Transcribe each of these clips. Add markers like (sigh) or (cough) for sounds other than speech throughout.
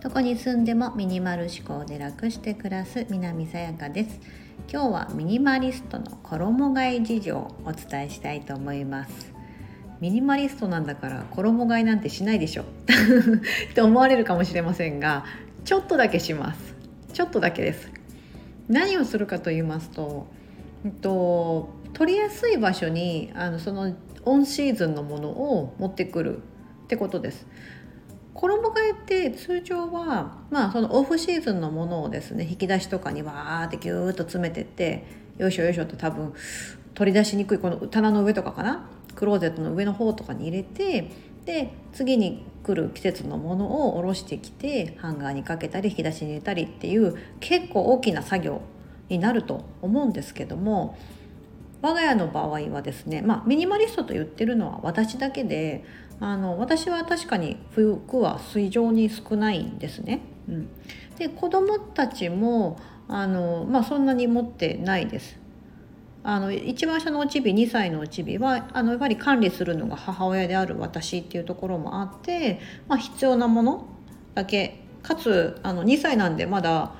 どこに住んでもミニマル思考で楽して暮らす南さやかです。今日はミニマリストの衣替え事情をお伝えしたいと思います。ミニマリストなんだから衣替えなんてしないでしょ。(laughs) って思われるかもしれませんがちょっとだけします。ちょっとだけです。何をするかと言いますと、えっと、取りやすい場所にあのそのオンシーズンのものを持ってくるってことです。衣替えって通常は、まあ、そのオフシーズンのものをですね引き出しとかにわーってギューッと詰めてってよいしょよいしょって多分取り出しにくいこの棚の上とかかな？クローゼットの上の方とかに入れてで次に来る季節のものを下ろしてきてハンガーにかけたり引き出しに入れたりっていう結構大きな作業になると思うんですけども我が家の場合はですね、まあ、ミニマリストと言ってるのは私だけであの私は確かに服は水上に少ないんですね。うん、で子供たちもあの、まあ、そんなに持ってないです。あの一番下のおちび2歳のおちびはあのやっぱり管理するのが母親である私っていうところもあって、まあ、必要なものだけかつあの2歳なんでまだ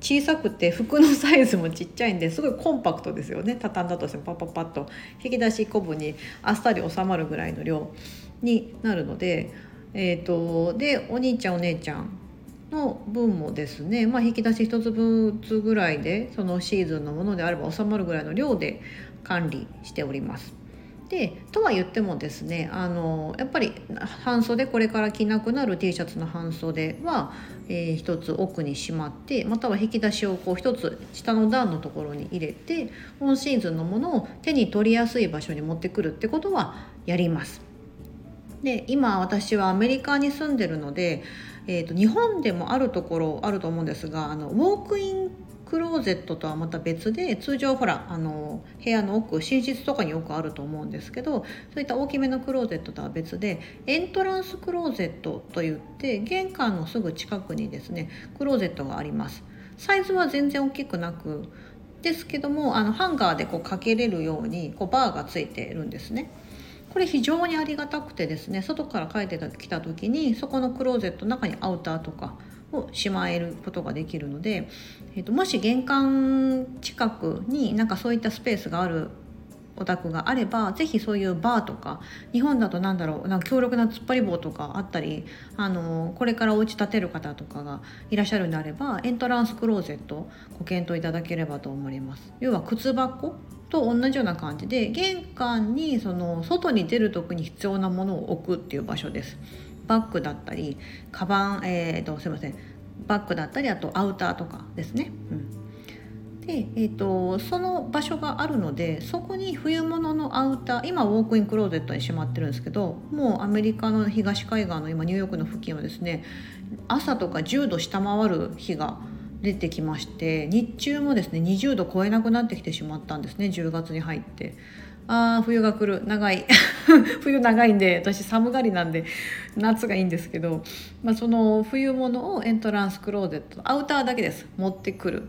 小さくて服のサイズもちっちゃいんですごいコンパクトですよね畳んだとしてもパッパッパッと引き出し1個分にあっさり収まるぐらいの量になるので、えーと、でお兄ちゃんお姉ちゃんの分もですね、まあ、引き出し1つ分ずつぐらいでそのシーズンのものであれば収まるぐらいの量で管理しております。でとは言ってもですねあのやっぱり半袖これから着なくなる T シャツの半袖は、えー、つ奥にしまってまたは引き出しをこう一つ下の段のところに入れて今シーズンのものを手に取りやすい場所に持ってくるってことはやります。で今私はアメリカに住んでるので、えーと、日本でもあるところあると思うんですがあのウォークインクローゼットとはまた別で通常ほらあの部屋の奥寝室とかによくあると思うんですけどそういった大きめのクローゼットとは別でエントランスクローゼットといって玄関のすぐ近くにですねクローゼットがあります。サイズは全然大きくなくですけどもあのハンガーでこうかけれるようにこうバーがついているんですね。これ非常にありがたくてですね外から帰ってきた時にそこのクローゼットの中にアウターとかをしまえることができるので、えーと、もし玄関近くになんかそういったスペースがあるお宅があれば是非そういうバーとか日本だと何だろうなんか強力な突っ張り棒とかあったりあのこれからお家建てる方とかがいらっしゃるんであればエントランスクローゼットご検討いただければと思います。要は靴箱と同じような感じで玄関にその外に出る時に必要なものを置くっていう場所です。バッグだったりカバン、えーと、すいません。バッグだったりあとアウターとかですね。うん。で、えーと、その場所があるのでそこに冬物のアウター今ウォークインクローゼットにしまってるんですけどもうアメリカの東海岸の今ニューヨークの付近はですね朝とか10度下回る日が出てきまして日中もですね20度超えなくなってきてしまったんですね10月に入って。あー冬が来る。長い。(laughs) 冬長いんで私寒がりなんで夏がいいんですけど、まあ、その冬物をエントランスクローゼットアウターだけです。持ってくる。っ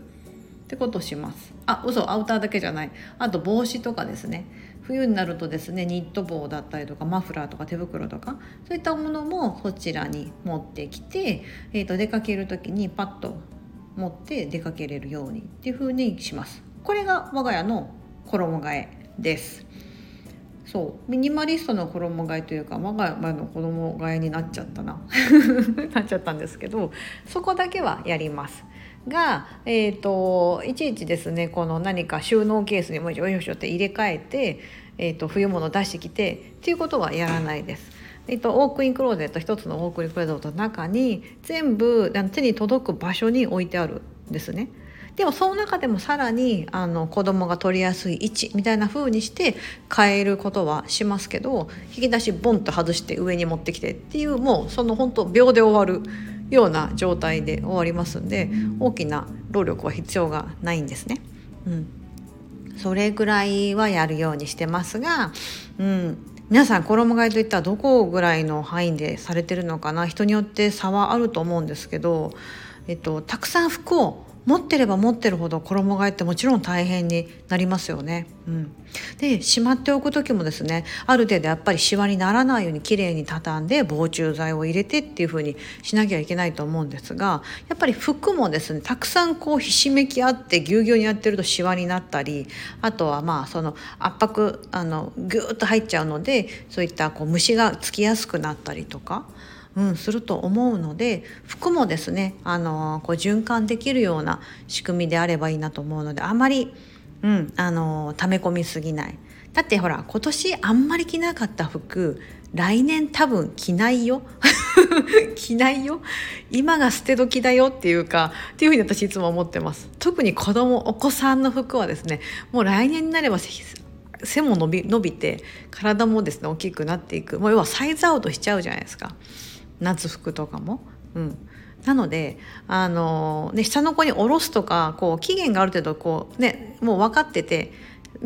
てことします。あ嘘アウターだけじゃない。あと帽子とかですね。冬になるとですねニット帽だったりとかマフラーとか手袋とかそういったものもこちらに持ってきて、えー、と出かける時にパッと持って出かけれるようにっていう風にします。これが我が家の衣替え。ですそうミニマリストの衣替えというか我が家の衣替えになっちゃったな (laughs) なっちゃったんですけどそこだけはやりますが、えーと、いちいちですねこの何か収納ケースにもよいしょって入れ替えて、えーと冬物出してきてっていうことはやらないです。えっと、オークインクローゼット一つのオークインクローゼットの中に全部手に届く場所に置いてあるんですね。でもその中でもさらにあの子供が取りやすい位置みたいな風にして変えることはしますけど引き出しボンと外して上に持ってきてっていうもうその本当秒で終わるような状態で終わりますんで大きな労力は必要がないんですね。うん、それぐらいはやるようにしてますが、うん、皆さん衣替えといったらどこぐらいの範囲でされてるのかな？人によって差はあると思うんですけど、えっと、たくさん服を持ってれば持ってるほど衣替えってもちろん大変になりますよね。うん、でしまっておく時もですねある程度やっぱりシワにならないようにきれいに畳んで防虫剤を入れてっていう風にしなきゃいけないと思うんですがやっぱり服もですねたくさんこうひしめき合ってぎゅうぎゅうにやってるとシワになったりあとはまあその圧迫あのギューッと入っちゃうのでそういったこう虫がつきやすくなったりとか。うん、すると思うので服もですね、あのこう循環できるような仕組みであればいいなと思うのであまり、うん、あの溜め込みすぎない。だってほら今年あんまり着なかった服来年多分着ないよ。(laughs) 着ないよ。今が捨て時だよっていうかっていうふうに私いつも思ってます。特に子供お子さんの服はですねもう来年になれば背も伸び伸びて体もですね大きくなっていく。もう要はサイズアウトしちゃうじゃないですか。夏服とかも。うんなのであの、ね、下の子に下ろすとかこう期限がある程度こう、ね、もう分かってて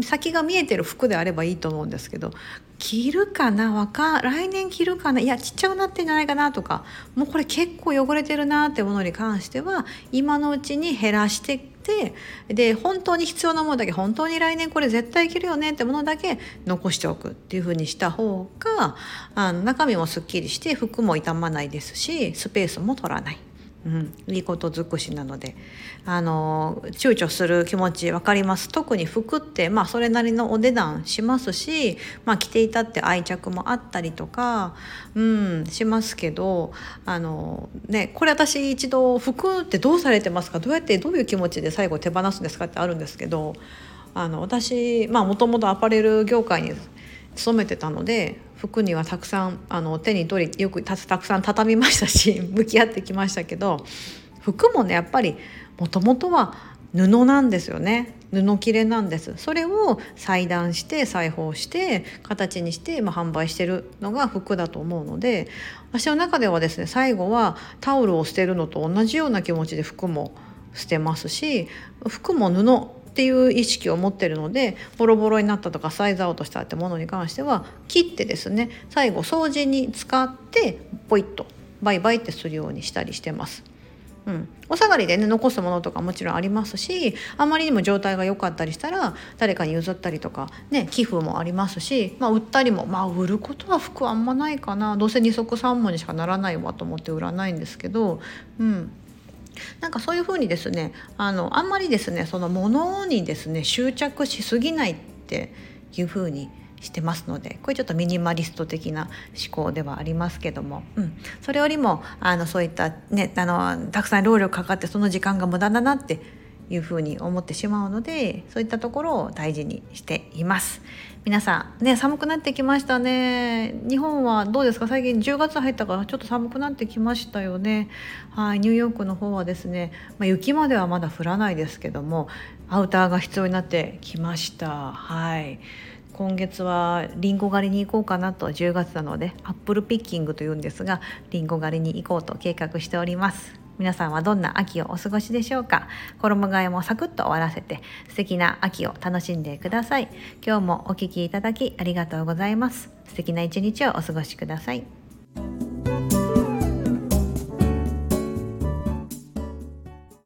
先が見えてる服であればいいと思うんですけど着るかなわか来年着るかないやちっちゃくなってんじゃないかなとかもうこれ結構汚れてるなってものに関しては今のうちに減らしててで本当に必要なものだけ本当に来年これ絶対いけるよねってものだけ残しておくっていうふうにした方があの中身もすっきりして服も傷まないですしスペースも取らない。うん、いいこと尽くしなのであの躊躇する気持ち分かります。特に服って、まあ、それなりのお値段しますし、まあ、着ていたって愛着もあったりとか、うん、しますけどあの、ね、これ私一度服ってどうされてますか？どうやってどういう気持ちで最後手放すんですかってあるんですけどあの私もともとアパレル業界に勤めてたので服にはたくさんあの手に取りよくたくさん畳みましたし (laughs) 向き合ってきましたけど服もねやっぱりもともとは布なんですよね。布切れなんです。それを裁断して裁縫して形にして、まあ、販売してるのが服だと思うので私の中ではですね最後はタオルを捨てるのと同じような気持ちで服も捨てますし服も布っていう意識を持ってるのでボロボロになったとかサイズアウトしたってものに関しては切ってですね最後掃除に使ってポイッとバイバイってするようにしたりしてます。うん、お下がりでね残すものとかもちろんありますしあまりにも状態が良かったりしたら誰かに譲ったりとかね寄付もありますし、まあ、売ったりもまあ売ることは服あんまないかな。どうせ二足三文にしかならないわと思って売らないんですけど、うん、なんかそういうふうにですねあのあんまりですねそのものにですね執着しすぎないっていうふうにしてますのでこれちょっとミニマリスト的な思考ではありますけども、うん、それよりもあのそういったねあのたくさん労力かかってその時間が無駄だなっていうふうに思ってしまうのでそういったところを大事にしています。皆さん。ね寒くなってきましたね。日本はどうですか？最近10月入ったからちょっと寒くなってきましたよね。はいニューヨークの方はですね、まあ、雪まではまだ降らないですけどもアウターが必要になってきました。はい。今月はりんご狩りに行こうかなと10月なのでアップルピッキングというんですがりんご狩りに行こうと計画しております。皆さんはどんな秋をお過ごしでしょうか？衣替えもサクッと終わらせて素敵な秋を楽しんでください。今日もお聴きいただきありがとうございます。素敵な一日をお過ごしください。